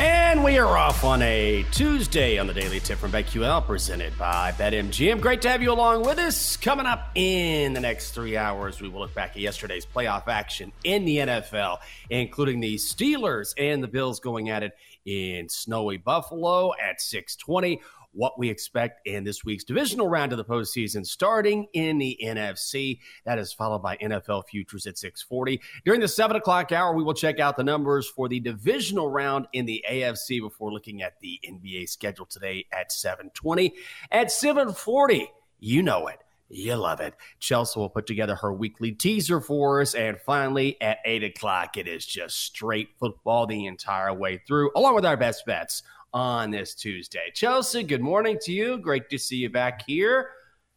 And we are off on a Tuesday on the Daily Tip from BetQL, presented by BetMGM. Great to have you along with us. Coming up in the next three hours, we will look back at yesterday's playoff action in the NFL, including the Steelers and the Bills going at it in snowy Buffalo at 620 what we expect in this week's divisional round of the postseason, starting in the NFC. That is followed by NFL futures at 640. During the 7 o'clock hour, we will check out the numbers for the divisional round in the AFC before looking at the NBA schedule today at 720. At 740, you know it. You love it. Chelsea will put together her weekly teaser for us. And finally, at 8 o'clock, it is just straight football the entire way through, along with our best bets on this Tuesday. Chelsea, good morning to you. Great to see you back here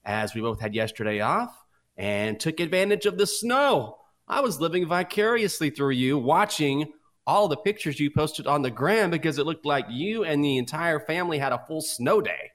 as we both had yesterday off and took advantage of the snow. I was living vicariously through you, watching all the pictures you posted on the gram because it looked like you and the entire family had a full snow day.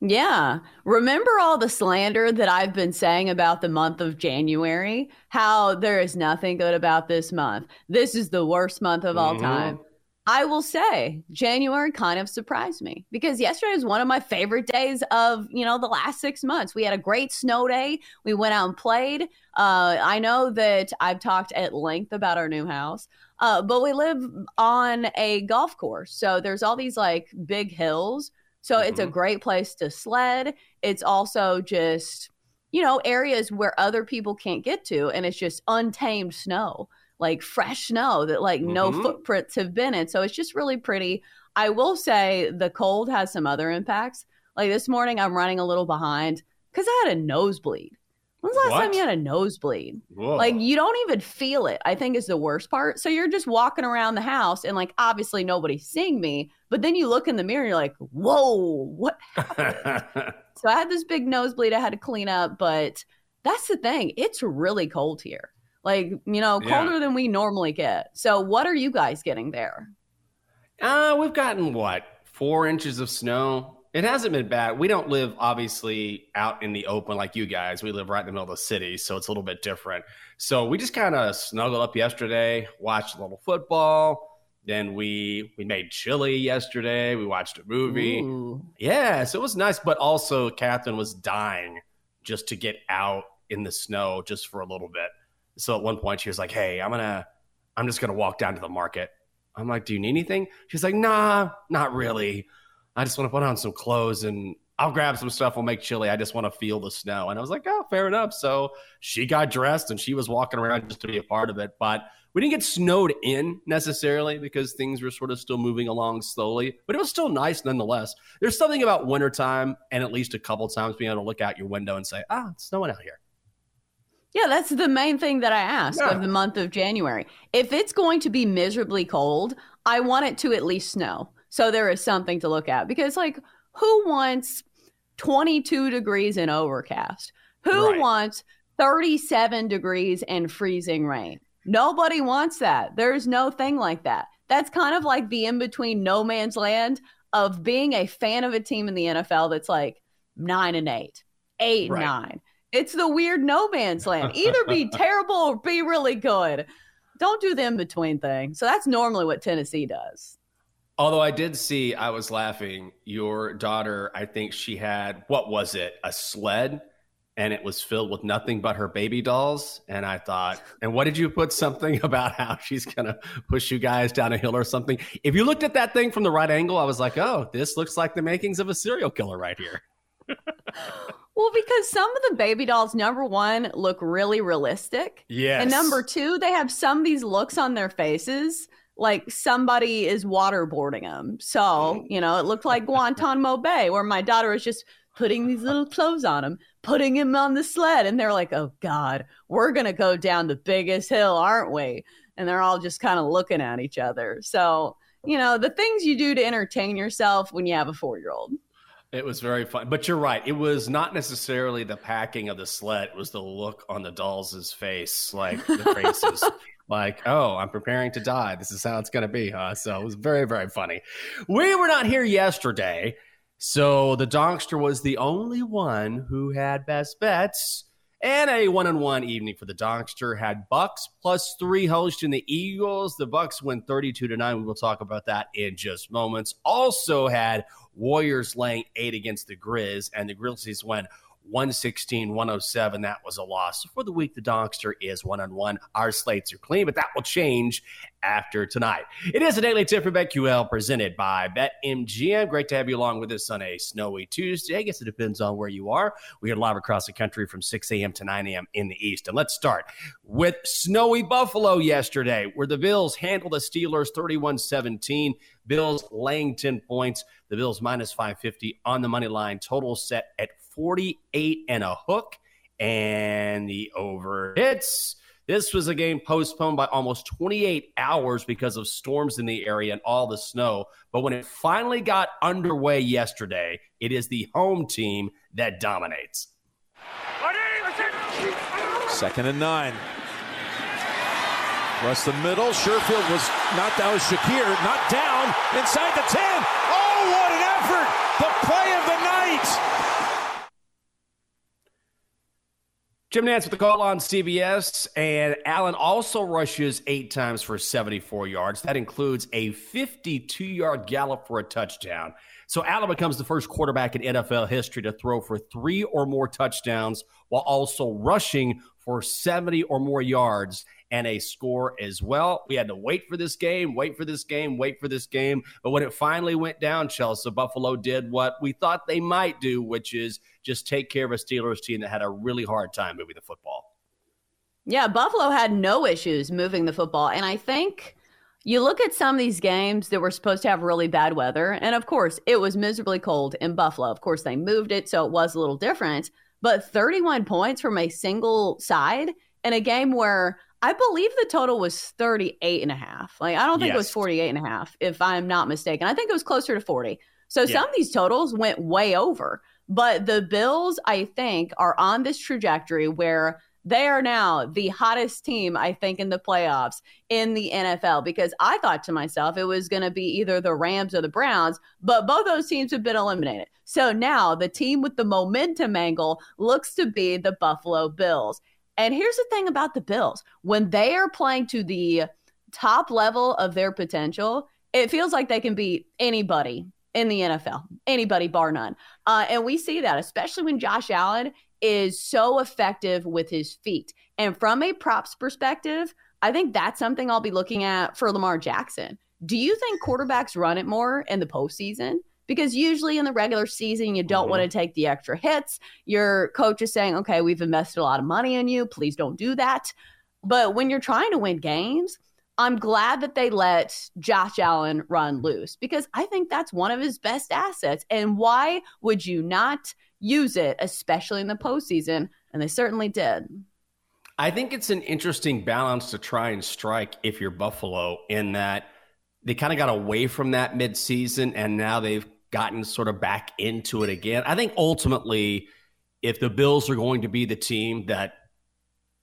Yeah. Remember all the slander that I've been saying about the month of January? How there is nothing good about this month. This is the worst month of all mm-hmm. time. I will say January kind of surprised me because yesterday was one of my favorite days of, you know, the last six months. We had a great snow day. We went out and played. Uh, I know that I've talked at length about our new house, uh, but we live on a golf course. So there's all these like big hills. So mm-hmm. it's a mm-hmm. great place to sled. It's also just, you know, areas where other people can't get to. And it's just untamed snow like fresh snow that like mm-hmm. no footprints have been in. So it's just really pretty. I will say the cold has some other impacts. Like this morning, I'm running a little behind because I had a nosebleed. When's the last what? time you had a nosebleed? Whoa. Like you don't even feel it. I think is the worst part. So you're just walking around the house and like obviously nobody's seeing me, but then you look in the mirror and you're like, whoa, what so I had this big nosebleed I had to clean up, but that's the thing. It's really cold here like you know colder yeah. than we normally get. So what are you guys getting there? Uh we've gotten what four inches of snow? It hasn't been bad. We don't live obviously out in the open like you guys. We live right in the middle of the city so it's a little bit different. So we just kind of snuggled up yesterday watched a little football. Then we we made chili yesterday. We watched a movie. Ooh. yeah so it was nice but also catherine was dying just to get out in the snow just for a little bit so at one point she was like, "Hey, I'm gonna, I'm just gonna walk down to the market." I'm like, "Do you need anything?" She's like, "Nah, not really. I just want to put on some clothes and I'll grab some stuff. We'll make chili. I just want to feel the snow." And I was like, "Oh, fair enough." So she got dressed and she was walking around just to be a part of it, but. We didn't get snowed in necessarily because things were sort of still moving along slowly, but it was still nice nonetheless. There's something about wintertime and at least a couple times being able to look out your window and say, ah, it's snowing out here. Yeah, that's the main thing that I ask yeah. of the month of January. If it's going to be miserably cold, I want it to at least snow. So there is something to look at because, like, who wants 22 degrees and overcast? Who right. wants 37 degrees and freezing rain? Nobody wants that. There's no thing like that. That's kind of like the in between no man's land of being a fan of a team in the NFL that's like nine and eight, eight right. and nine it's the weird no man's land. Either be terrible or be really good. don't do the in between thing. So that's normally what Tennessee does. Although I did see, I was laughing. Your daughter, I think she had what was it? A sled, and it was filled with nothing but her baby dolls. And I thought, and what did you put something about how she's gonna push you guys down a hill or something? If you looked at that thing from the right angle, I was like, oh, this looks like the makings of a serial killer right here. Well, because some of the baby dolls, number one, look really realistic. Yes. And number two, they have some of these looks on their faces like somebody is waterboarding them. So, mm. you know, it looked like Guantanamo Bay, where my daughter was just putting these little clothes on him, putting him on the sled. And they're like, oh God, we're going to go down the biggest hill, aren't we? And they're all just kind of looking at each other. So, you know, the things you do to entertain yourself when you have a four year old. It was very fun. But you're right. It was not necessarily the packing of the sled. It was the look on the dolls' face, like the faces. like, oh, I'm preparing to die. This is how it's going to be, huh? So it was very, very funny. We were not here yesterday. So the Donkster was the only one who had best bets and a one-on-one evening for the Donkster. Had Bucks plus three hosting the Eagles. The Bucks win 32 to nine. We will talk about that in just moments. Also had Warriors laying eight against the Grizz, and the Grizzlies went 116, 107. That was a loss. For the week, the Donkster is one on one. Our slates are clean, but that will change after tonight. It is a daily tip from BetQL presented by BetMGM. Great to have you along with us on a snowy Tuesday. I guess it depends on where you are. We are live across the country from 6 a.m. to 9 a.m. in the East. And let's start with snowy Buffalo yesterday, where the Bills handled the Steelers 31 17. Bills laying 10 points. The Bills minus 550 on the money line. Total set at 48 and a hook. And the over hits. This was a game postponed by almost 28 hours because of storms in the area and all the snow. But when it finally got underway yesterday, it is the home team that dominates. Second and nine. Across the middle, Sherfield was not down. Shakir not down inside the 10. Oh, what an effort! The play of the night. Jim Nantz with the call on CBS, and Allen also rushes eight times for 74 yards. That includes a 52 yard gallop for a touchdown. So Allen becomes the first quarterback in NFL history to throw for three or more touchdowns while also rushing for 70 or more yards and a score as well. We had to wait for this game, wait for this game, wait for this game. But when it finally went down, Chelsea, Buffalo did what we thought they might do, which is just take care of a Steelers team that had a really hard time moving the football. Yeah, Buffalo had no issues moving the football. And I think you look at some of these games that were supposed to have really bad weather. And of course, it was miserably cold in Buffalo. Of course, they moved it, so it was a little different. But 31 points from a single side in a game where I believe the total was 38 and a half. Like, I don't think yes. it was 48 and a half, if I'm not mistaken. I think it was closer to 40. So yeah. some of these totals went way over. But the Bills, I think, are on this trajectory where they are now the hottest team, I think, in the playoffs in the NFL because I thought to myself it was going to be either the Rams or the Browns, but both those teams have been eliminated. So now the team with the momentum angle looks to be the Buffalo Bills. And here's the thing about the Bills when they are playing to the top level of their potential, it feels like they can beat anybody in the NFL, anybody bar none. Uh, and we see that, especially when Josh Allen is so effective with his feet. And from a props perspective, I think that's something I'll be looking at for Lamar Jackson. Do you think quarterbacks run it more in the postseason? Because usually in the regular season, you don't mm-hmm. want to take the extra hits. Your coach is saying, okay, we've invested a lot of money in you. Please don't do that. But when you're trying to win games, I'm glad that they let Josh Allen run loose because I think that's one of his best assets. And why would you not use it, especially in the postseason. And they certainly did. I think it's an interesting balance to try and strike if you're Buffalo, in that they kind of got away from that midseason and now they've gotten sort of back into it again. I think ultimately, if the Bills are going to be the team that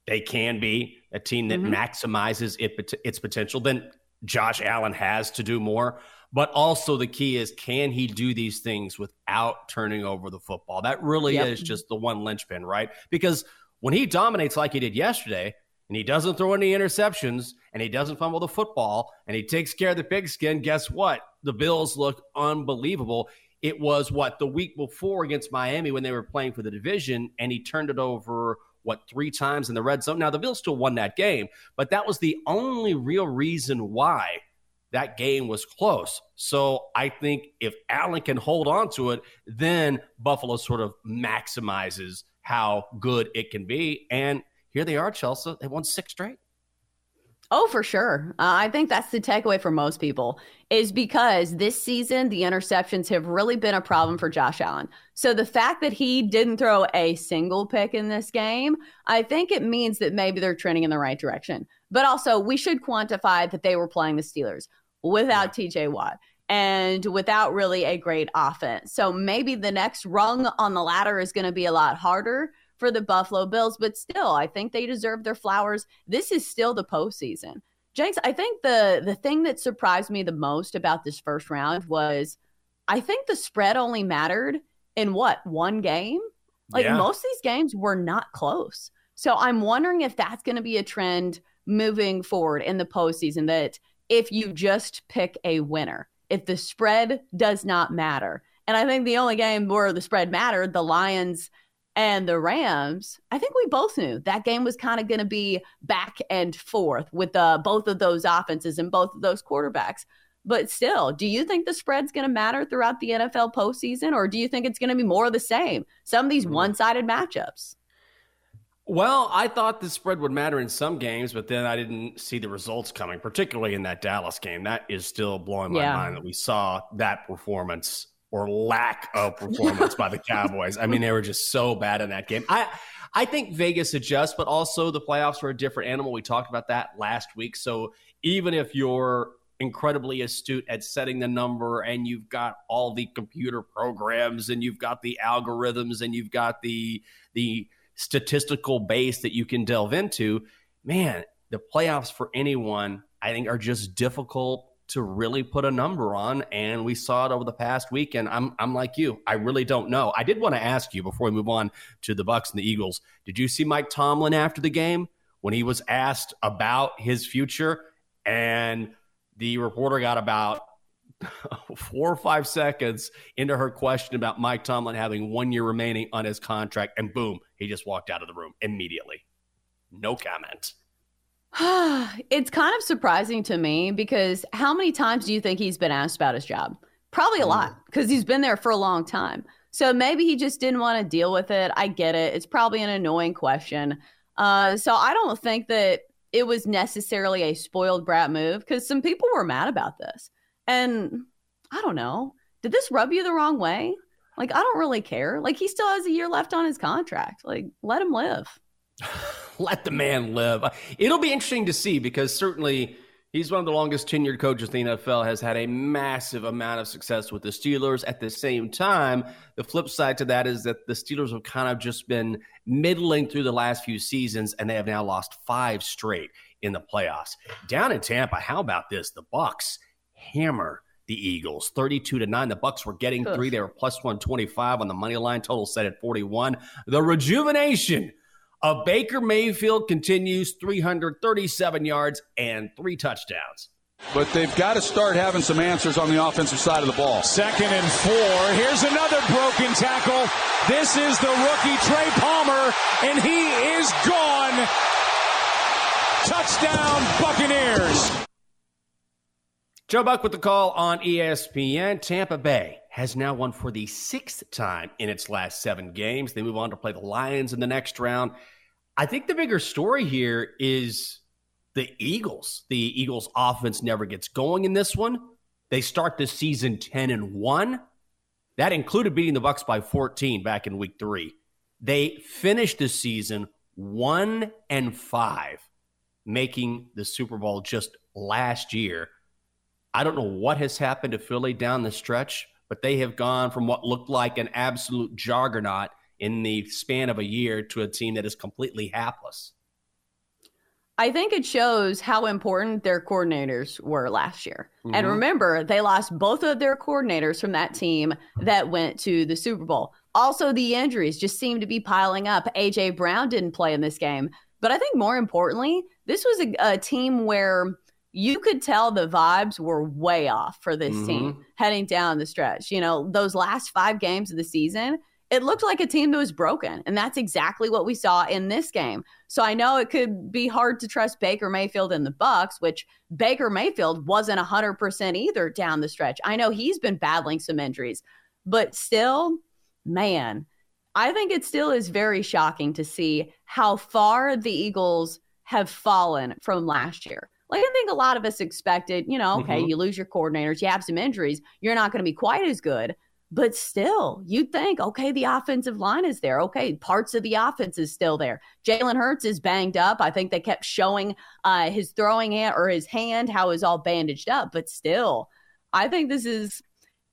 they can be, a team that mm-hmm. maximizes it, its potential, then Josh Allen has to do more. But also the key is can he do these things without turning over the football? That really yep. is just the one linchpin, right? Because when he dominates like he did yesterday, and he doesn't throw any interceptions, and he doesn't fumble the football and he takes care of the pigskin, guess what? The Bills look unbelievable. It was what the week before against Miami when they were playing for the division, and he turned it over what three times in the red zone. Now the Bills still won that game, but that was the only real reason why that game was close. So I think if Allen can hold on to it, then Buffalo sort of maximizes how good it can be. And here they are, Chelsea. They won six straight. Oh, for sure. Uh, I think that's the takeaway for most people is because this season, the interceptions have really been a problem for Josh Allen. So the fact that he didn't throw a single pick in this game, I think it means that maybe they're trending in the right direction. But also, we should quantify that they were playing the Steelers without yeah. TJ Watt and without really a great offense. So maybe the next rung on the ladder is going to be a lot harder for the Buffalo Bills, but still, I think they deserve their flowers. This is still the postseason. Jenks, I think the the thing that surprised me the most about this first round was I think the spread only mattered in what one game. Like yeah. most of these games were not close. So I'm wondering if that's going to be a trend moving forward in the postseason. That if you just pick a winner, if the spread does not matter, and I think the only game where the spread mattered, the Lions and the Rams, I think we both knew that game was kind of going to be back and forth with uh, both of those offenses and both of those quarterbacks. But still, do you think the spread's going to matter throughout the NFL postseason, or do you think it's going to be more of the same? Some of these mm. one sided matchups. Well, I thought the spread would matter in some games, but then I didn't see the results coming, particularly in that Dallas game. That is still blowing my yeah. mind that we saw that performance or lack of performance by the Cowboys. I mean, they were just so bad in that game. I I think Vegas adjusts, but also the playoffs were a different animal. We talked about that last week. So even if you're incredibly astute at setting the number and you've got all the computer programs and you've got the algorithms and you've got the the statistical base that you can delve into, man, the playoffs for anyone I think are just difficult to really put a number on. And we saw it over the past week. And I'm I'm like you. I really don't know. I did want to ask you before we move on to the Bucks and the Eagles. Did you see Mike Tomlin after the game when he was asked about his future? And the reporter got about four or five seconds into her question about Mike Tomlin having one year remaining on his contract, and boom, he just walked out of the room immediately. No comment. it's kind of surprising to me because how many times do you think he's been asked about his job? Probably a lot because he's been there for a long time. So maybe he just didn't want to deal with it. I get it. It's probably an annoying question. Uh, so I don't think that it was necessarily a spoiled brat move because some people were mad about this. And I don't know. Did this rub you the wrong way? Like, I don't really care. Like, he still has a year left on his contract. Like, let him live. let the man live. It'll be interesting to see because certainly he's one of the longest tenured coaches in the NFL, has had a massive amount of success with the Steelers. At the same time, the flip side to that is that the Steelers have kind of just been middling through the last few seasons, and they have now lost five straight in the playoffs. Down in Tampa, how about this? The Bucks hammer the Eagles 32 to 9. The Bucks were getting three. They were plus 125 on the money line. Total set at 41. The rejuvenation of Baker Mayfield continues 337 yards and three touchdowns. But they've got to start having some answers on the offensive side of the ball. Second and four. Here's another broken tackle. This is the rookie Trey Palmer, and he is gone. Touchdown, Buccaneers. Joe Buck with the call on ESPN. Tampa Bay has now won for the sixth time in its last seven games. They move on to play the Lions in the next round. I think the bigger story here is the Eagles. The Eagles offense never gets going in this one. They start the season 10 and 1. That included beating the Bucks by 14 back in week 3. They finished the season 1 and 5, making the Super Bowl just last year. I don't know what has happened to Philly down the stretch, but they have gone from what looked like an absolute juggernaut in the span of a year to a team that is completely hapless. I think it shows how important their coordinators were last year. Mm-hmm. And remember, they lost both of their coordinators from that team that went to the Super Bowl. Also, the injuries just seem to be piling up. AJ Brown didn't play in this game. But I think more importantly, this was a, a team where you could tell the vibes were way off for this mm-hmm. team heading down the stretch. You know, those last five games of the season, it looked like a team that was broken. And that's exactly what we saw in this game. So I know it could be hard to trust Baker Mayfield in the Bucs, which Baker Mayfield wasn't 100% either down the stretch. I know he's been battling some injuries, but still, man, I think it still is very shocking to see how far the Eagles have fallen from last year. Like I think a lot of us expected, you know, okay, mm-hmm. you lose your coordinators, you have some injuries, you're not going to be quite as good. But still, you'd think, okay, the offensive line is there. Okay, parts of the offense is still there. Jalen Hurts is banged up. I think they kept showing uh, his throwing hand or his hand how is all bandaged up. But still, I think this is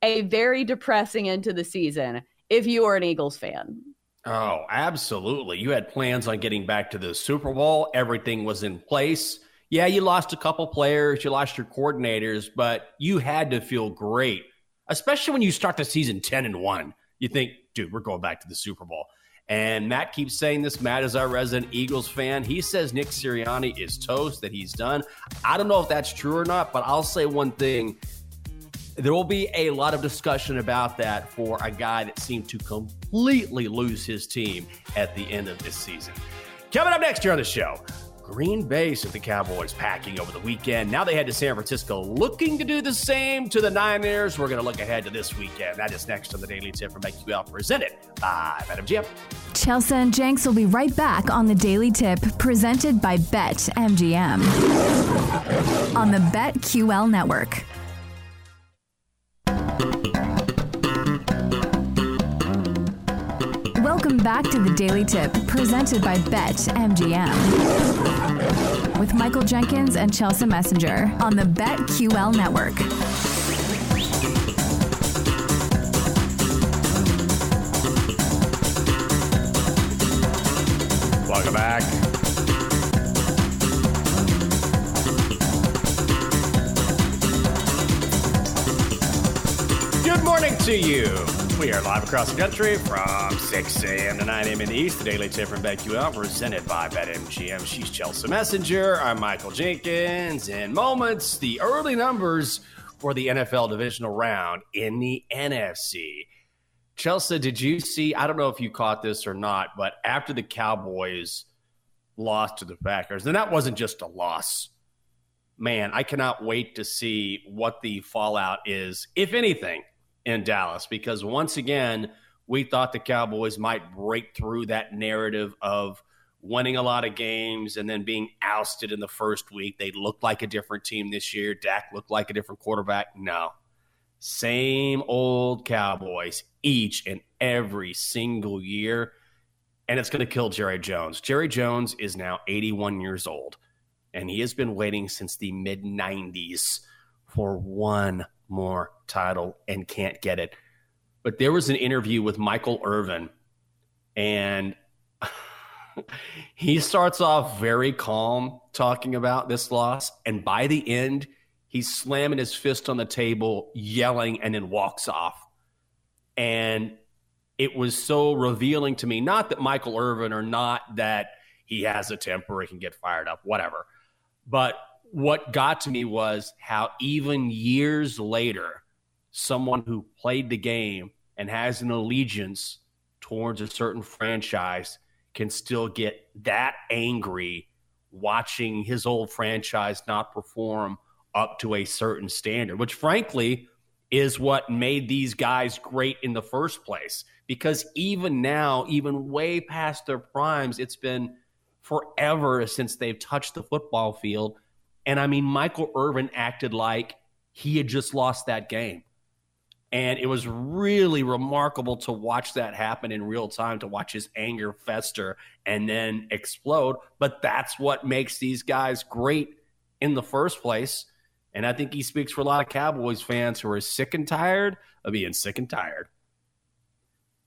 a very depressing end to the season if you are an Eagles fan. Oh, absolutely. You had plans on getting back to the Super Bowl. Everything was in place. Yeah, you lost a couple players, you lost your coordinators, but you had to feel great especially when you start the season 10 and 1. You think, dude, we're going back to the Super Bowl. And Matt keeps saying this. Matt is our resident Eagles fan. He says Nick Sirianni is toast, that he's done. I don't know if that's true or not, but I'll say one thing. There will be a lot of discussion about that for a guy that seemed to completely lose his team at the end of this season. Coming up next year on the show, Green Bay sent the Cowboys packing over the weekend. Now they head to San Francisco looking to do the same to the Niners. We're going to look ahead to this weekend. That is next on the Daily Tip from BetQL presented by Madam BetMGM. Chelsea and Jenks will be right back on the Daily Tip presented by BetMGM on the BetQL network. Welcome back to the Daily Tip, presented by Bet MGM. With Michael Jenkins and Chelsea Messenger on the BetQL network. Welcome back. Good morning to you. We are live across the country from 6 a.m. to 9 a.m. in the East. The Daily Tip from BetQL, presented by BetMGM. She's Chelsea Messenger. I'm Michael Jenkins. In moments, the early numbers for the NFL divisional round in the NFC. Chelsea, did you see? I don't know if you caught this or not, but after the Cowboys lost to the Packers, and that wasn't just a loss. Man, I cannot wait to see what the fallout is, if anything in Dallas because once again, we thought the Cowboys might break through that narrative of winning a lot of games and then being ousted in the first week. They looked like a different team this year. Dak looked like a different quarterback. No. Same old Cowboys each and every single year. And it's going to kill Jerry Jones. Jerry Jones is now 81 years old, and he has been waiting since the mid 90s for one more title and can't get it. But there was an interview with Michael Irvin, and he starts off very calm talking about this loss. And by the end, he's slamming his fist on the table, yelling, and then walks off. And it was so revealing to me, not that Michael Irvin or not that he has a temper, he can get fired up, whatever. But what got to me was how even years later, someone who played the game and has an allegiance towards a certain franchise can still get that angry watching his old franchise not perform up to a certain standard, which frankly is what made these guys great in the first place. Because even now, even way past their primes, it's been forever since they've touched the football field and I mean, Michael Irvin acted like he had just lost that game. And it was really remarkable to watch that happen in real time, to watch his anger fester and then explode. But that's what makes these guys great in the first place. And I think he speaks for a lot of Cowboys fans who are sick and tired of being sick and tired.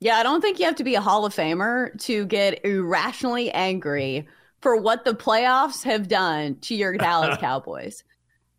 Yeah, I don't think you have to be a Hall of Famer to get irrationally angry for what the playoffs have done to your Dallas Cowboys.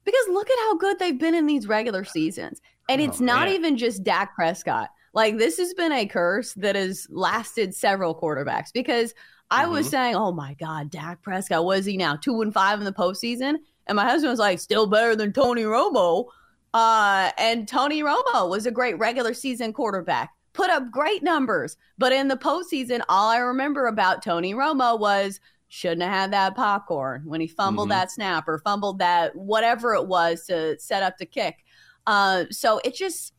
Because look at how good they've been in these regular seasons. And oh, it's not man. even just Dak Prescott. Like this has been a curse that has lasted several quarterbacks because I was saying, oh my God, Dak Prescott, what is he now? Two and five in the postseason? And my husband was like, still better than Tony Romo. Uh, and Tony Romo was a great regular season quarterback, put up great numbers. But in the postseason, all I remember about Tony Romo was shouldn't have had that popcorn when he fumbled Mhm. that snap or fumbled that whatever it was to set up the kick. Uh, so it just,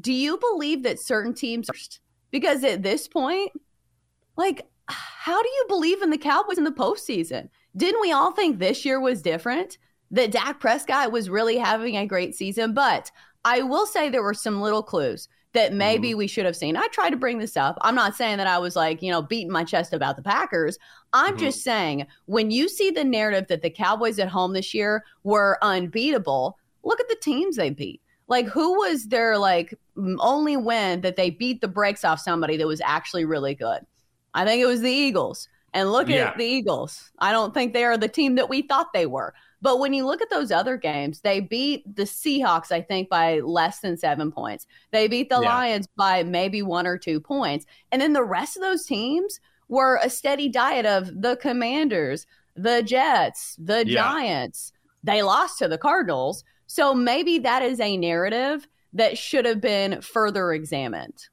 do you believe that certain teams, because at this point, like, how do you believe in the Cowboys in the postseason? Didn't we all think this year was different? That Dak Prescott was really having a great season. But I will say there were some little clues that maybe we should have seen. I tried to bring this up. I'm not saying that I was like, you know, beating my chest about the Packers. I'm mm-hmm. just saying when you see the narrative that the Cowboys at home this year were unbeatable, look at the teams they beat. Like, who was their like only win that they beat the brakes off somebody that was actually really good? I think it was the Eagles. And look Yeah. at the Eagles. I don't think they are the team that we thought they were. But when you look at those other games, they beat the Seahawks, I think, by less than seven points. They beat the Yeah. Lions by maybe one or two points. And then the rest of those teams were a steady diet of the Commanders, the Jets, the Yeah. Giants. They lost to the Cardinals. So maybe that is a narrative that should have been further examined.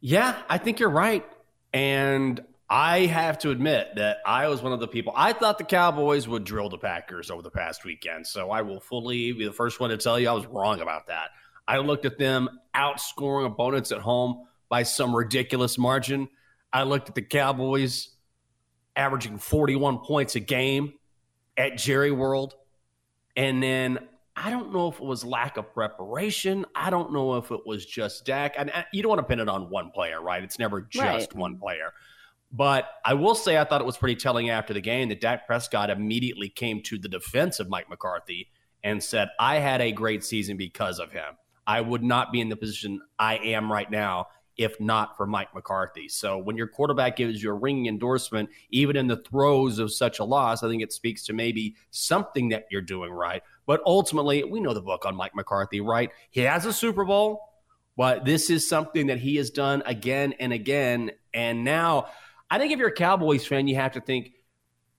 Yeah, I think you're right. And I have to admit that I was one of the people. I thought the Cowboys would drill the Packers over the past weekend. So I will fully be the first one to tell you I was wrong about that. I looked at them outscoring opponents at home by some ridiculous margin. I looked at the Cowboys averaging 41 points a game at Jerry World. And then I don't know if it was lack of preparation. I don't know if it was just Dak. And uh, you don't want to pin it on one player, right? It's never just Right. one player. But I will say I thought it was pretty telling after the game that Dak Prescott immediately came to the defense of Mike McCarthy and said, I had a great season because of him. I would not be in the position I am right now if not for Mike McCarthy. So when your quarterback gives you a ringing endorsement, even in the throes of such a loss, I think it speaks to maybe something that you're doing right. But ultimately, we know the book on Mike McCarthy, right? He has a Super Bowl, but this is something that he has done again and again. And now, I think if you're a Cowboys fan, you have to think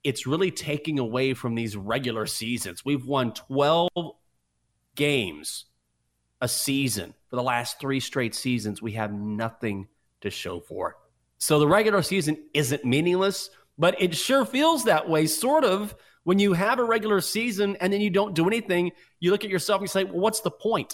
it's really taking away from these regular seasons. We've won 12 games a season for the last three straight seasons. We have nothing to show for it. So the regular season isn't meaningless, but it sure feels that way, sort of. When you have a regular season and then you don't do anything, you look at yourself and you say, well, what's the point?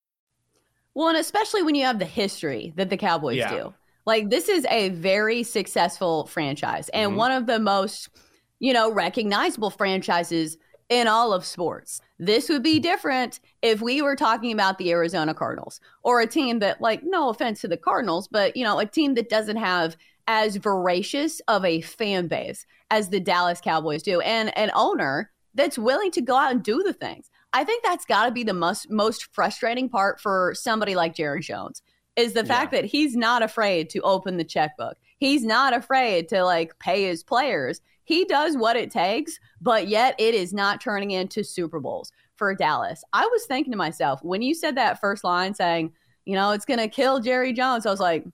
Well, and especially when you have the history that the Cowboys Yeah. do. Like this is a very successful franchise and Mhm. one of the most, you know, recognizable franchises in all of sports. This would be different if we were talking about the Arizona Cardinals or a team that like no offense to the Cardinals, but you know, a team that doesn't have as voracious of a fan base as the Dallas Cowboys do and an owner that's willing to go out and do the things. I think that's got to be the most most frustrating part for somebody like Jerry Jones is the fact that he's not afraid to open the checkbook. He's not afraid to like pay his players. He does what it takes, but yet it is not turning into Super Bowls for Dallas. I was thinking to myself when you said that first line saying, you know, it's going to kill Jerry Jones. I was like,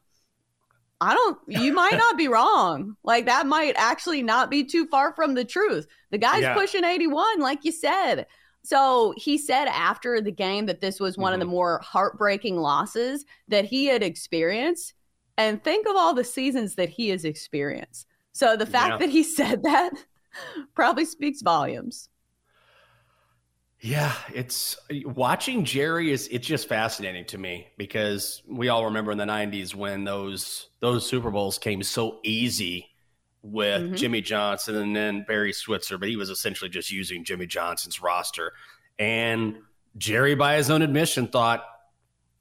I don't, you might not be wrong. Like that might actually not be too far from the truth. The guy's Yeah. pushing 81, like you said. So he said after the game that this was one of the mm-hmm. more heartbreaking losses that he had experienced. And think of all the seasons that he has experienced. So the fact Yeah. that he said that probably speaks volumes. Yeah, it's watching Jerry is it's just fascinating to me because we all remember in the 90s when those those Super Bowls came so easy with Mhm. Jimmy Johnson and then Barry Switzer, but he was essentially just using Jimmy Johnson's roster. And Jerry by his own admission thought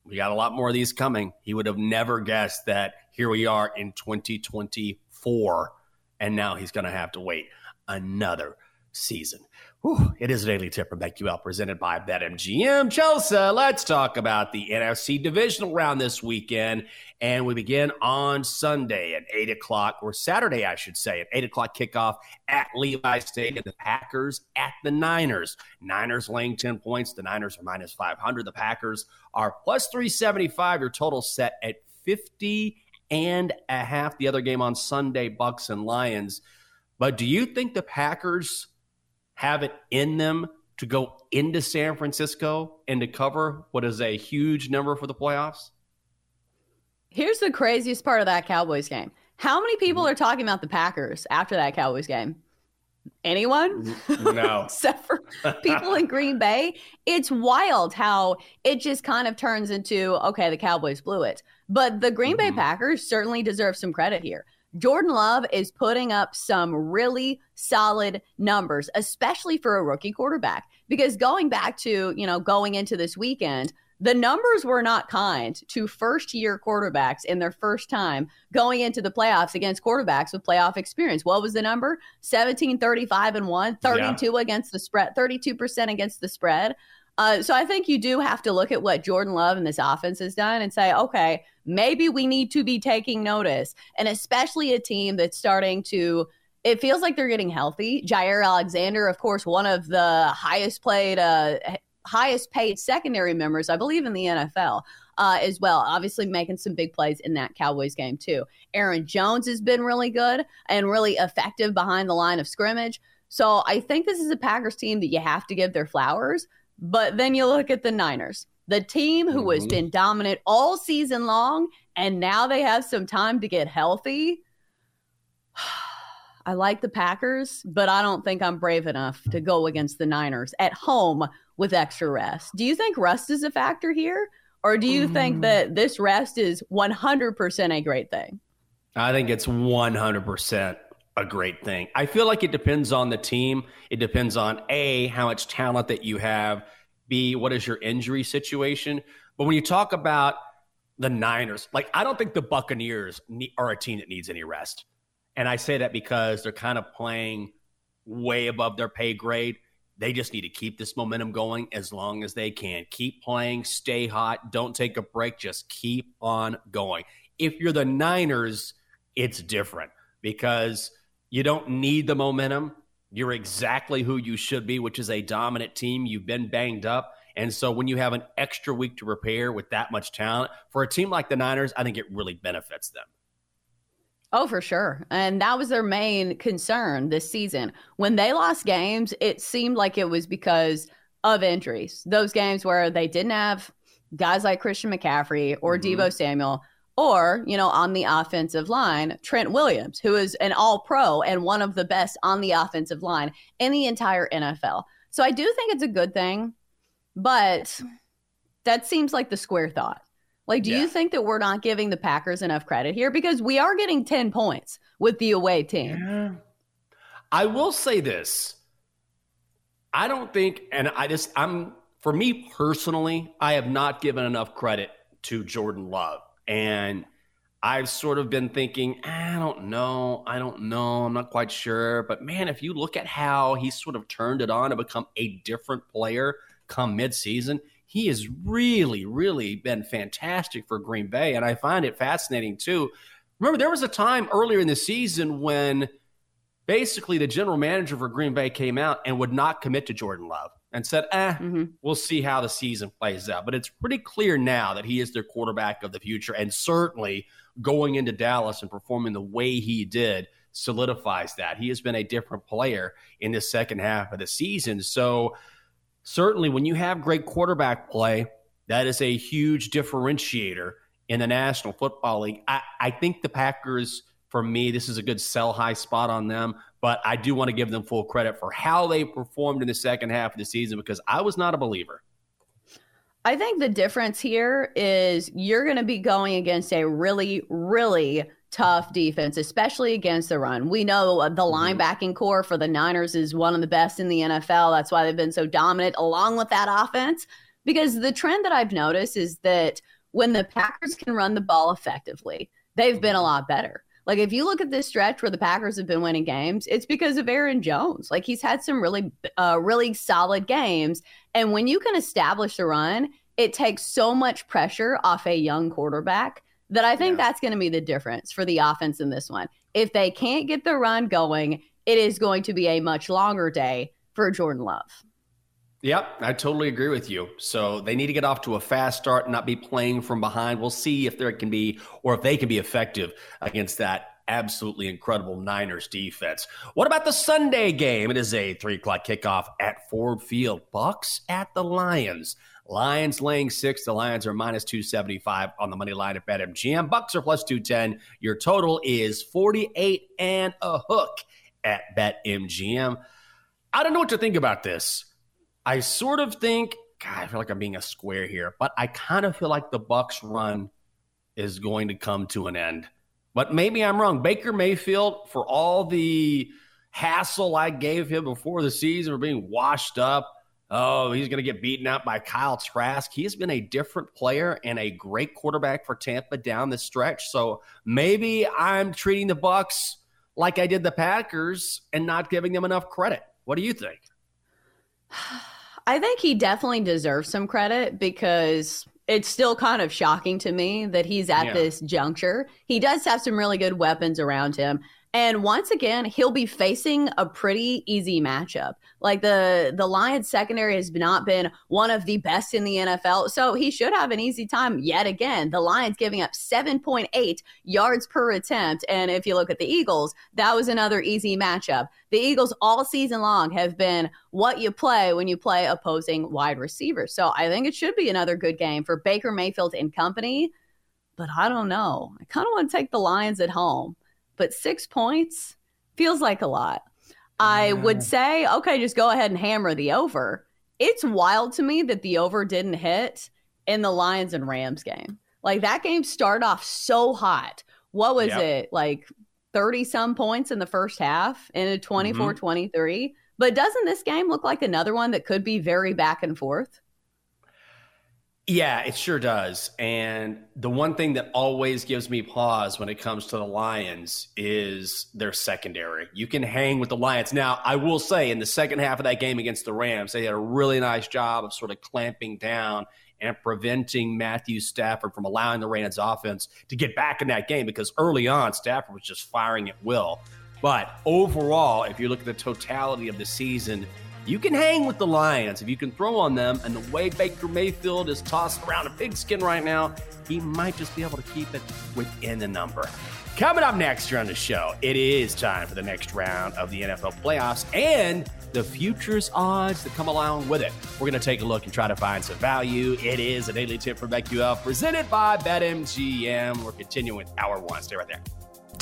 we got a lot more of these coming. He would have never guessed that here we are in 2024, and now he's going to have to wait another season. Whew, it is a daily tip from BetQL presented by BetMGM. Chelsea, let's talk about the NFC divisional round this weekend. And we begin on Sunday at 8 o'clock, or Saturday, I should say, at 8 o'clock kickoff at Levi Stadium. The Packers at the Niners. Niners laying 10 points. The Niners are minus 500. The Packers are plus 375. Your total set at 50 and a half. The other game on Sunday, Bucks and Lions. But do you think the Packers have it in them to go into San Francisco and to cover what is a huge number for the playoffs? Here's the craziest part of that Cowboys game. How many people Mm-hmm. are talking about the Packers after that Cowboys game? Anyone? No. Except for people in Green Bay. It's wild how it just kind of turns into okay, the Cowboys blew it. But the Green Bay Packers certainly deserve some credit here. Jordan Love is putting up some really solid numbers, especially for a rookie quarterback. Because going back to, you know, going into this weekend, the numbers were not kind to first year quarterbacks in their first time going into the playoffs against quarterbacks with playoff experience. What was the number? 17, 35 and 1, 32 against the spread, 32% against the spread. Uh, so I think you do have to look at what Jordan Love and this offense has done and say, okay, maybe we need to be taking notice. And especially a team that's starting to it feels like they're getting healthy. Jaire Alexander, of course, one of the highest played, uh, highest paid secondary members, I believe, in the NFL uh, as well. Obviously, making some big plays in that Cowboys game too. Aaron Jones has been really good and really effective behind the line of scrimmage. So I think this is a Packers team that you have to give their flowers. But then you look at the Niners, the team who has mm-hmm. been dominant all season long, and now they have some time to get healthy. I like the Packers, but I don't think I'm brave enough to go against the Niners at home with extra rest. Do you think rest is a factor here? Or do you think mm. that this rest is 100% a great thing? I think it's 100% a great thing. I feel like it depends on the team. It depends on A, how much talent that you have, B, what is your injury situation. But when you talk about the Niners, like, I don't think the Buccaneers ne- are a team that needs any rest. And I say that because they're kind of playing way above their pay grade. They just need to keep this momentum going as long as they can. Keep playing, stay hot, don't take a break, just keep on going. If you're the Niners, it's different because you don't need the momentum. You're exactly who you should be, which is a dominant team. You've been banged up. And so when you have an extra week to prepare with that much talent, for a team like the Niners, I think it really benefits them. Oh, for sure. And that was their main concern this season. When they lost games, it seemed like it was because of injuries. Those games where they didn't have guys like Christian McCaffrey or Mm-hmm. Deebo Samuel, or, you know, on the offensive line, Trent Williams, who is an all pro and one of the best on the offensive line in the entire NFL. So I do think it's a good thing, but that seems like the square thought. Like, do you think that we're not giving the Packers enough credit here? Because we are getting 10 points with the away team. I will say this. I don't think, and I just, I'm, for me personally, I have not given enough credit to Jordan Love. And I've sort of been thinking, ah, I don't know. I don't know. I'm not quite sure. But man, if you look at how he sort of turned it on to become a different player come midseason, he has really, really been fantastic for Green Bay. And I find it fascinating too. Remember, there was a time earlier in the season when basically the general manager for Green Bay came out and would not commit to Jordan Love and said, eh, we'll see how the season plays out. But it's pretty clear now that he is their quarterback of the future. And certainly going into Dallas and performing the way he did solidifies that. He has been a different player in the second half of the season. So certainly when you have great quarterback play, that is a huge differentiator in the National Football League. I, I think the Packers, for me, this is a good sell high spot on them, but I do want to give them full credit for how they performed in the second half of the season because I was not a believer. I think the difference here is you're going to be going against a really, really tough defense, especially against the run. We know the mm-hmm. linebacking corps for the Niners is one of the best in the NFL. That's why they've been so dominant along with that offense. Because the trend that I've noticed is that when the Packers can run the ball effectively, they've been a mm-hmm. lot better. Like if you look at this stretch where the Packers have been winning games, it's because of Aaron Jones. Like he's had some really, uh, really solid games, and when you can establish the run, it takes so much pressure off a young quarterback that I think yeah. that's going to be the difference for the offense in this one. If they can't get the run going, it is going to be a much longer day for Jordan Love. Yep, I totally agree with you. So they need to get off to a fast start and not be playing from behind. We'll see if there can be or if they can be effective against that absolutely incredible Niners defense. What about the Sunday game? It is a three o'clock kickoff at Ford Field. Bucks at the Lions. Lions laying six. The Lions are minus 275 on the money line at BetMGM. Bucks are plus 210. Your total is 48 and a hook at BetMGM. I don't know what to think about this. I sort of think, God, I feel like I'm being a square here, but I kind of feel like the Bucks run is going to come to an end. But maybe I'm wrong. Baker Mayfield, for all the hassle I gave him before the season for being washed up, oh, he's going to get beaten out by Kyle Trask. He has been a different player and a great quarterback for Tampa down the stretch. So maybe I'm treating the Bucks like I did the Packers and not giving them enough credit. What do you think? I think he definitely deserves some credit because it's still kind of shocking to me that he's at yeah. this juncture. He does have some really good weapons around him. And once again, he'll be facing a pretty easy matchup. Like the the Lions secondary has not been one of the best in the NFL, so he should have an easy time yet again. The Lions giving up 7.8 yards per attempt, and if you look at the Eagles, that was another easy matchup. The Eagles all season long have been what you play when you play opposing wide receivers. So I think it should be another good game for Baker Mayfield and company. But I don't know. I kind of want to take the Lions at home but six points feels like a lot. I would say, okay, just go ahead and hammer the over. It's wild to me that the over didn't hit in the Lions and Rams game. Like that game started off so hot. What was yep. it? Like 30 some points in the first half in a 24 mm-hmm. 23. But doesn't this game look like another one that could be very back and forth? Yeah, it sure does. And the one thing that always gives me pause when it comes to the Lions is their secondary. You can hang with the Lions. Now, I will say in the second half of that game against the Rams, they had a really nice job of sort of clamping down and preventing Matthew Stafford from allowing the Rams offense to get back in that game because early on, Stafford was just firing at will. But overall, if you look at the totality of the season, you can hang with the Lions if you can throw on them. And the way Baker Mayfield is tossed around a pigskin right now, he might just be able to keep it within the number. Coming up next year on the show, it is time for the next round of the NFL playoffs and the futures odds that come along with it. We're going to take a look and try to find some value. It is a daily tip from BetQL presented by BetMGM. We're continuing with hour one. Stay right there.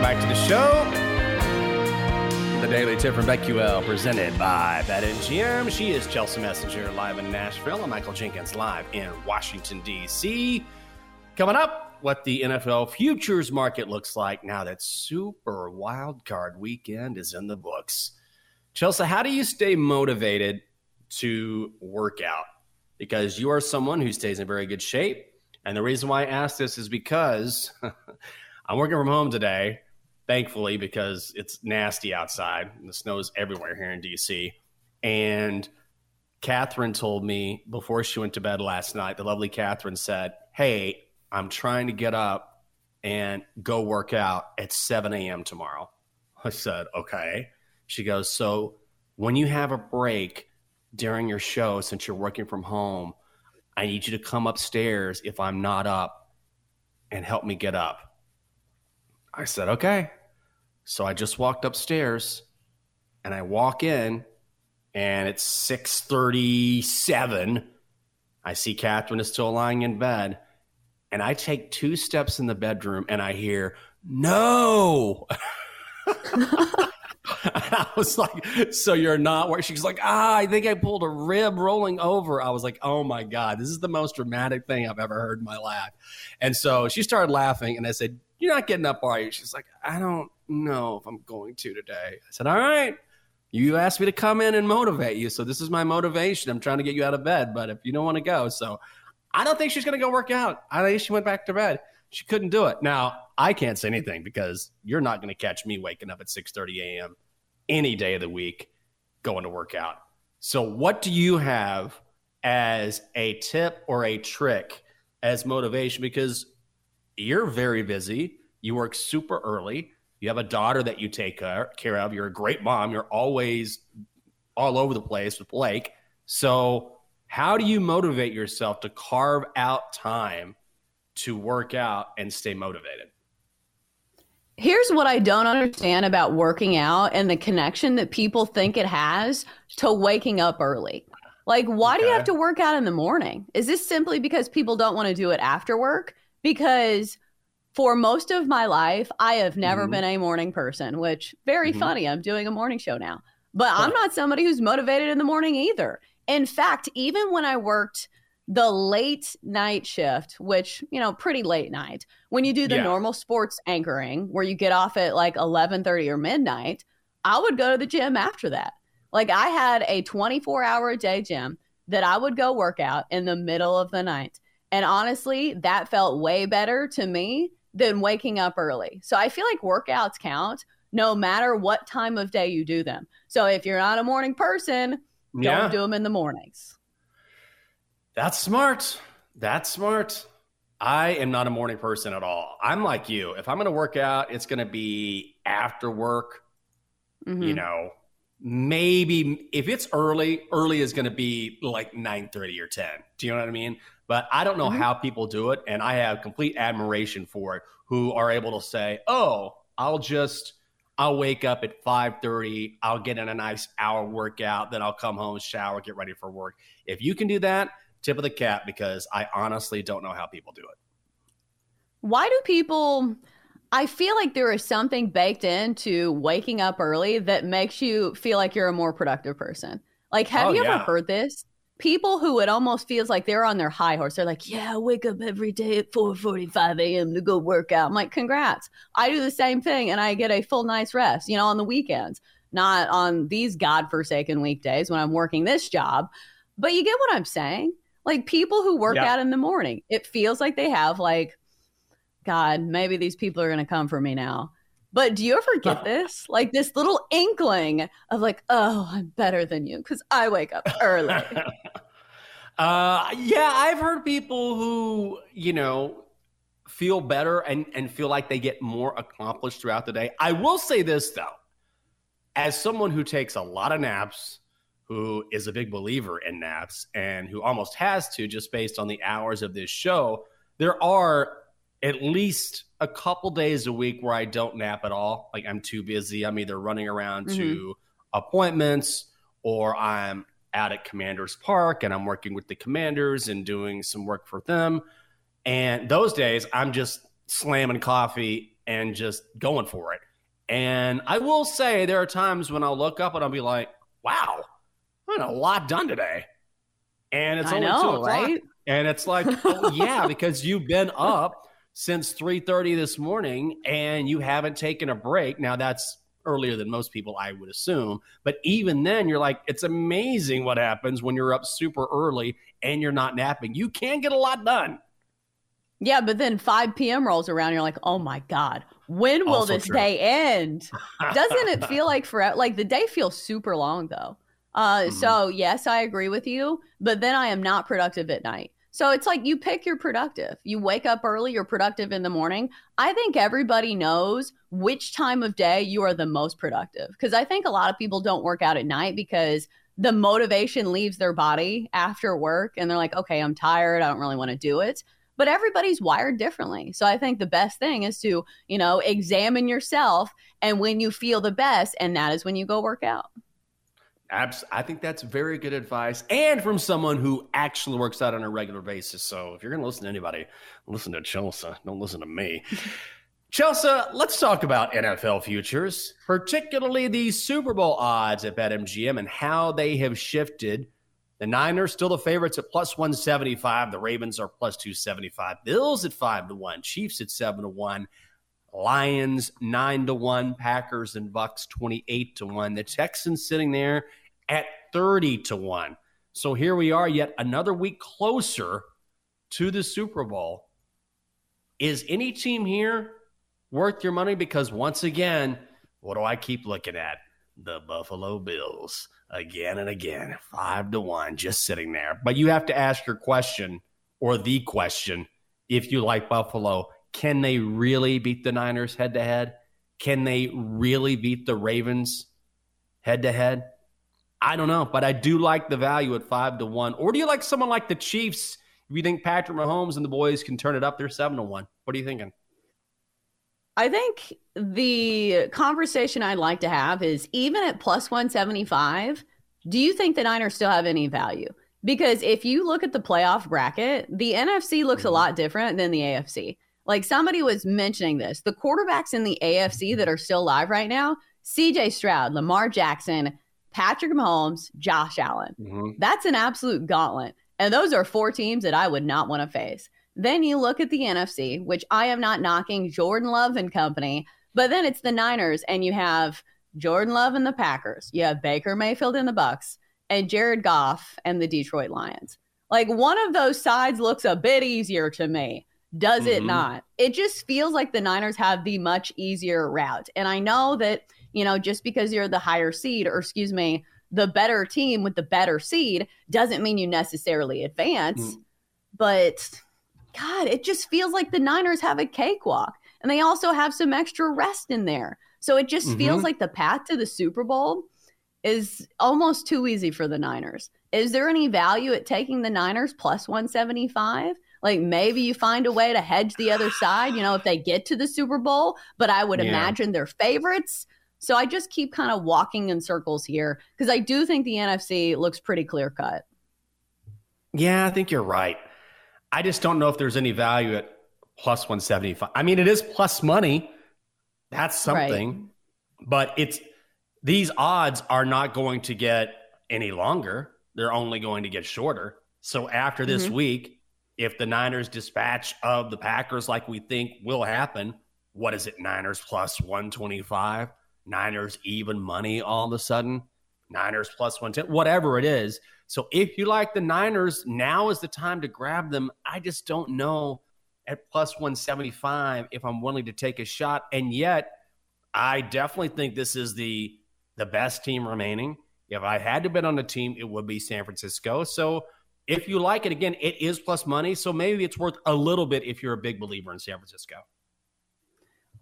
Welcome back to the show. The Daily Tip from BetQL, presented by BetMGM. She is Chelsea Messenger live in Nashville, and Michael Jenkins live in Washington, D.C. Coming up, what the NFL futures market looks like now that Super Wild Card Weekend is in the books. Chelsea, how do you stay motivated to work out? Because you are someone who stays in very good shape. And the reason why I ask this is because I'm working from home today, thankfully, because it's nasty outside. The snow's everywhere here in DC. And Catherine told me before she went to bed last night, the lovely Catherine said, Hey, I'm trying to get up and go work out at 7 a.m. tomorrow. I said, Okay. She goes, So when you have a break during your show, since you're working from home, I need you to come upstairs if I'm not up and help me get up. I said, okay. So I just walked upstairs and I walk in and it's 637. I see Catherine is still lying in bed. And I take two steps in the bedroom and I hear, no. I was like, so you're not where she's like, ah, I think I pulled a rib rolling over. I was like, oh my God, this is the most dramatic thing I've ever heard in my life. And so she started laughing and I said, You're not getting up, are you? She's like, I don't know if I'm going to today. I said, All right. You asked me to come in and motivate you. So this is my motivation. I'm trying to get you out of bed. But if you don't want to go, so I don't think she's going to go work out. I think she went back to bed. She couldn't do it. Now, I can't say anything because you're not going to catch me waking up at 6:30 a.m. any day of the week going to work out. So what do you have as a tip or a trick as motivation because you're very busy, you work super early, you have a daughter that you take care of, you're a great mom, you're always all over the place with Blake. So, how do you motivate yourself to carve out time to work out and stay motivated? Here's what I don't understand about working out and the connection that people think it has to waking up early. Like, why okay. do you have to work out in the morning? Is this simply because people don't want to do it after work? Because for most of my life, I have never mm-hmm. been a morning person, which very mm-hmm. funny. I'm doing a morning show now, but I'm not somebody who's motivated in the morning either. In fact, even when I worked the late night shift, which, you know, pretty late night, when you do the yeah. normal sports anchoring where you get off at like 11:30 or midnight, I would go to the gym after that. Like I had a 24 hour a day gym that I would go work out in the middle of the night. And honestly, that felt way better to me than waking up early. So I feel like workouts count no matter what time of day you do them. So if you're not a morning person, yeah. don't do them in the mornings. That's smart. That's smart. I am not a morning person at all. I'm like you. If I'm going to work out, it's going to be after work. Mm-hmm. You know, maybe if it's early, early is going to be like 9:30 or 10. Do you know what I mean? But I don't know mm-hmm. how people do it and I have complete admiration for it who are able to say, "Oh, I'll just I'll wake up at 5:30, I'll get in a nice hour workout, then I'll come home, shower, get ready for work." If you can do that, tip of the cap because I honestly don't know how people do it. Why do people I feel like there is something baked into waking up early that makes you feel like you're a more productive person. Like, have oh, you ever heard this? People who it almost feels like they're on their high horse. They're like, "Yeah, I wake up every day at 4:45 a.m. to go work out." I'm like, "Congrats!" I do the same thing, and I get a full night's rest. You know, on the weekends, not on these godforsaken weekdays when I'm working this job. But you get what I'm saying? Like people who work out in the morning, it feels like they have like God, maybe these people are going to come for me now. But do you ever get this? Like this little inkling of like, oh, I'm better than you because I wake up early. uh, yeah, I've heard people who, you know, feel better and, and feel like they get more accomplished throughout the day. I will say this though, as someone who takes a lot of naps, who is a big believer in naps and who almost has to just based on the hours of this show, there are at least a couple days a week where I don't nap at all. Like I'm too busy. I'm either running around mm-hmm. to appointments or I'm out at Commanders Park and I'm working with the Commanders and doing some work for them. And those days I'm just slamming coffee and just going for it. And I will say there are times when I'll look up and I'll be like, wow, I got a lot done today. And it's I only know, two o'clock. Right? And it's like, oh, yeah, because you've been up since 3:30 this morning and you haven't taken a break. Now that's earlier than most people I would assume, but even then you're like it's amazing what happens when you're up super early and you're not napping. You can get a lot done. Yeah, but then 5 p.m. rolls around, you're like, oh my God, when will also this true. day end? Doesn't it feel like forever? Like the day feels super long though. Uh, mm-hmm. So, yes, I agree with you, but then I am not productive at night. So it's like you pick your productive. You wake up early, you're productive in the morning. I think everybody knows which time of day you are the most productive because I think a lot of people don't work out at night because the motivation leaves their body after work and they're like, okay, I'm tired. I don't really want to do it. But everybody's wired differently. So I think the best thing is to, you know, examine yourself and when you feel the best, and that is when you go work out. Abs- I think that's very good advice, and from someone who actually works out on a regular basis. So if you're going to listen to anybody, listen to Chelsea. Don't listen to me. Chelsea, let's talk about NFL futures, particularly the Super Bowl odds at BetMGM and how they have shifted. The Niners still the favorites at plus 175. The Ravens are plus 275. Bills at 5 to 1. Chiefs at 7 to 1. Lions 9 to 1. Packers and Bucks 28 to 1. The Texans sitting there at 30 to 1. So here we are, yet another week closer to the Super Bowl. Is any team here worth your money? Because once again, what do I keep looking at? The Buffalo Bills again and again, five to one, just sitting there. But you have to ask your question or the question if you like Buffalo, can they really beat the Niners head to head? Can they really beat the Ravens head to head? I don't know, but I do like the value at five to one. Or do you like someone like the Chiefs? If you think Patrick Mahomes and the boys can turn it up, they're seven to one. What are you thinking? I think the conversation I'd like to have is even at plus 175, do you think the Niners still have any value? Because if you look at the playoff bracket, the NFC looks a mm-hmm. lot different than the AFC. Like somebody was mentioning this, the quarterbacks in the AFC that are still live right now CJ Stroud, Lamar Jackson, Patrick Mahomes, Josh Allen. Mm-hmm. That's an absolute gauntlet. And those are four teams that I would not want to face. Then you look at the NFC, which I am not knocking Jordan Love and company, but then it's the Niners, and you have Jordan Love and the Packers. You have Baker Mayfield and the Bucks, and Jared Goff and the Detroit Lions. Like one of those sides looks a bit easier to me. Does mm-hmm. it not? It just feels like the Niners have the much easier route. And I know that, you know, just because you're the higher seed, or excuse me, the better team with the better seed doesn't mean you necessarily advance. Mm. But God, it just feels like the Niners have a cakewalk. And they also have some extra rest in there. So it just mm-hmm. feels like the path to the Super Bowl is almost too easy for the Niners. Is there any value at taking the Niners plus 175? Like maybe you find a way to hedge the other side, you know, if they get to the Super Bowl, but I would yeah. imagine they're favorites. So I just keep kind of walking in circles here because I do think the NFC looks pretty clear cut. Yeah, I think you're right. I just don't know if there's any value at plus 175. I mean, it is plus money. That's something. Right. But it's these odds are not going to get any longer. They're only going to get shorter. So after this mm-hmm. week, if the Niners dispatch of the Packers like we think will happen, what is it? Niners plus 125, Niners even money all of a sudden, Niners plus 110, whatever it is. So if you like the Niners, now is the time to grab them. I just don't know at plus 175 if I'm willing to take a shot. And yet, I definitely think this is the the best team remaining. If I had to bet on a team, it would be San Francisco. So if you like it, again, it is plus money. So maybe it's worth a little bit if you're a big believer in San Francisco.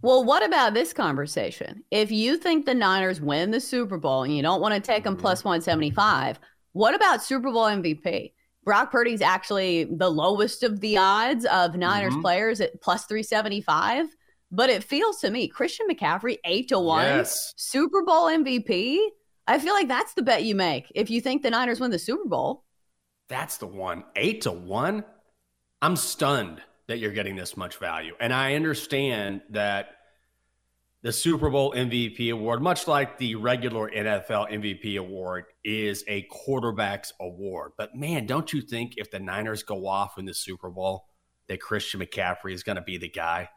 Well, what about this conversation? If you think the Niners win the Super Bowl and you don't want to take them plus 175, what about Super Bowl MVP? Brock Purdy's actually the lowest of the odds of Niners mm-hmm. players at plus 375. But it feels to me, Christian McCaffrey, eight to one, yes. Super Bowl MVP. I feel like that's the bet you make if you think the Niners win the Super Bowl. That's the one. Eight to one. I'm stunned that you're getting this much value. And I understand that the Super Bowl MVP award, much like the regular NFL MVP award, is a quarterback's award. But man, don't you think if the Niners go off in the Super Bowl, that Christian McCaffrey is going to be the guy?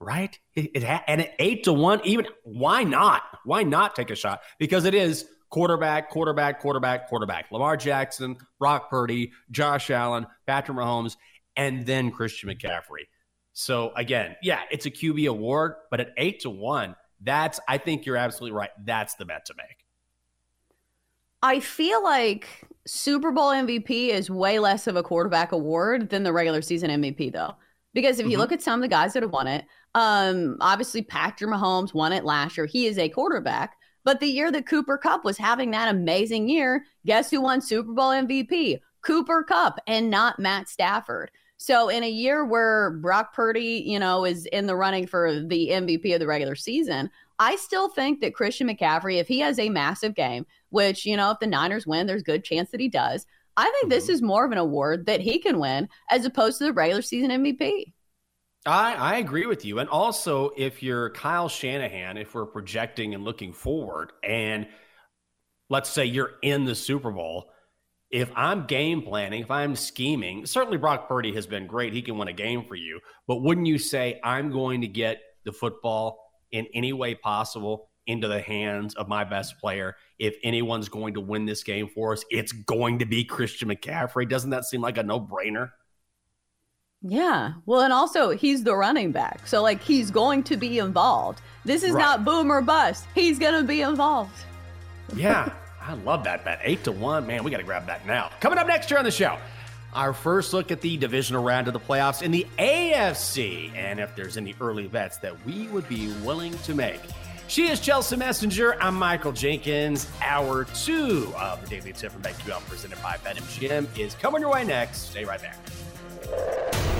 Right? It, it ha- and at eight to one, even why not? Why not take a shot? Because it is quarterback, quarterback, quarterback, quarterback. Lamar Jackson, Brock Purdy, Josh Allen, Patrick Mahomes, and then Christian McCaffrey. So again, yeah, it's a QB award, but at eight to one, that's I think you're absolutely right. That's the bet to make. I feel like Super Bowl MVP is way less of a quarterback award than the regular season MVP, though. Because if you mm-hmm. look at some of the guys that have won it, um, obviously Patrick Mahomes won it last year. He is a quarterback. But the year that Cooper Kupp was having that amazing year, guess who won Super Bowl MVP? Cooper Kupp and not Matt Stafford. So in a year where Brock Purdy, you know, is in the running for the MVP of the regular season, I still think that Christian McCaffrey, if he has a massive game, which, you know, if the Niners win, there's good chance that he does. I think this Mm-hmm. is more of an award that he can win as opposed to the regular season MVP. I, I agree with you. And also, if you're Kyle Shanahan, if we're projecting and looking forward, and let's say you're in the Super Bowl, if I'm game planning, if I'm scheming, certainly Brock Purdy has been great. He can win a game for you. But wouldn't you say, I'm going to get the football in any way possible into the hands of my best player? If anyone's going to win this game for us, it's going to be Christian McCaffrey. Doesn't that seem like a no brainer? Yeah. Well, and also he's the running back. So like he's going to be involved. This is Right. not boom or bust. He's going to be involved. Yeah, I love that bet. Eight to one. Man, we got to grab that now. Coming up next year on the show, our first look at the divisional round of the playoffs in the AFC, and if there's any early bets that we would be willing to make. She is Chelsea Messenger. I'm Michael Jenkins. Hour two of the Daily Tip from BetQL presented by BetMGM is coming your way next. Stay right there.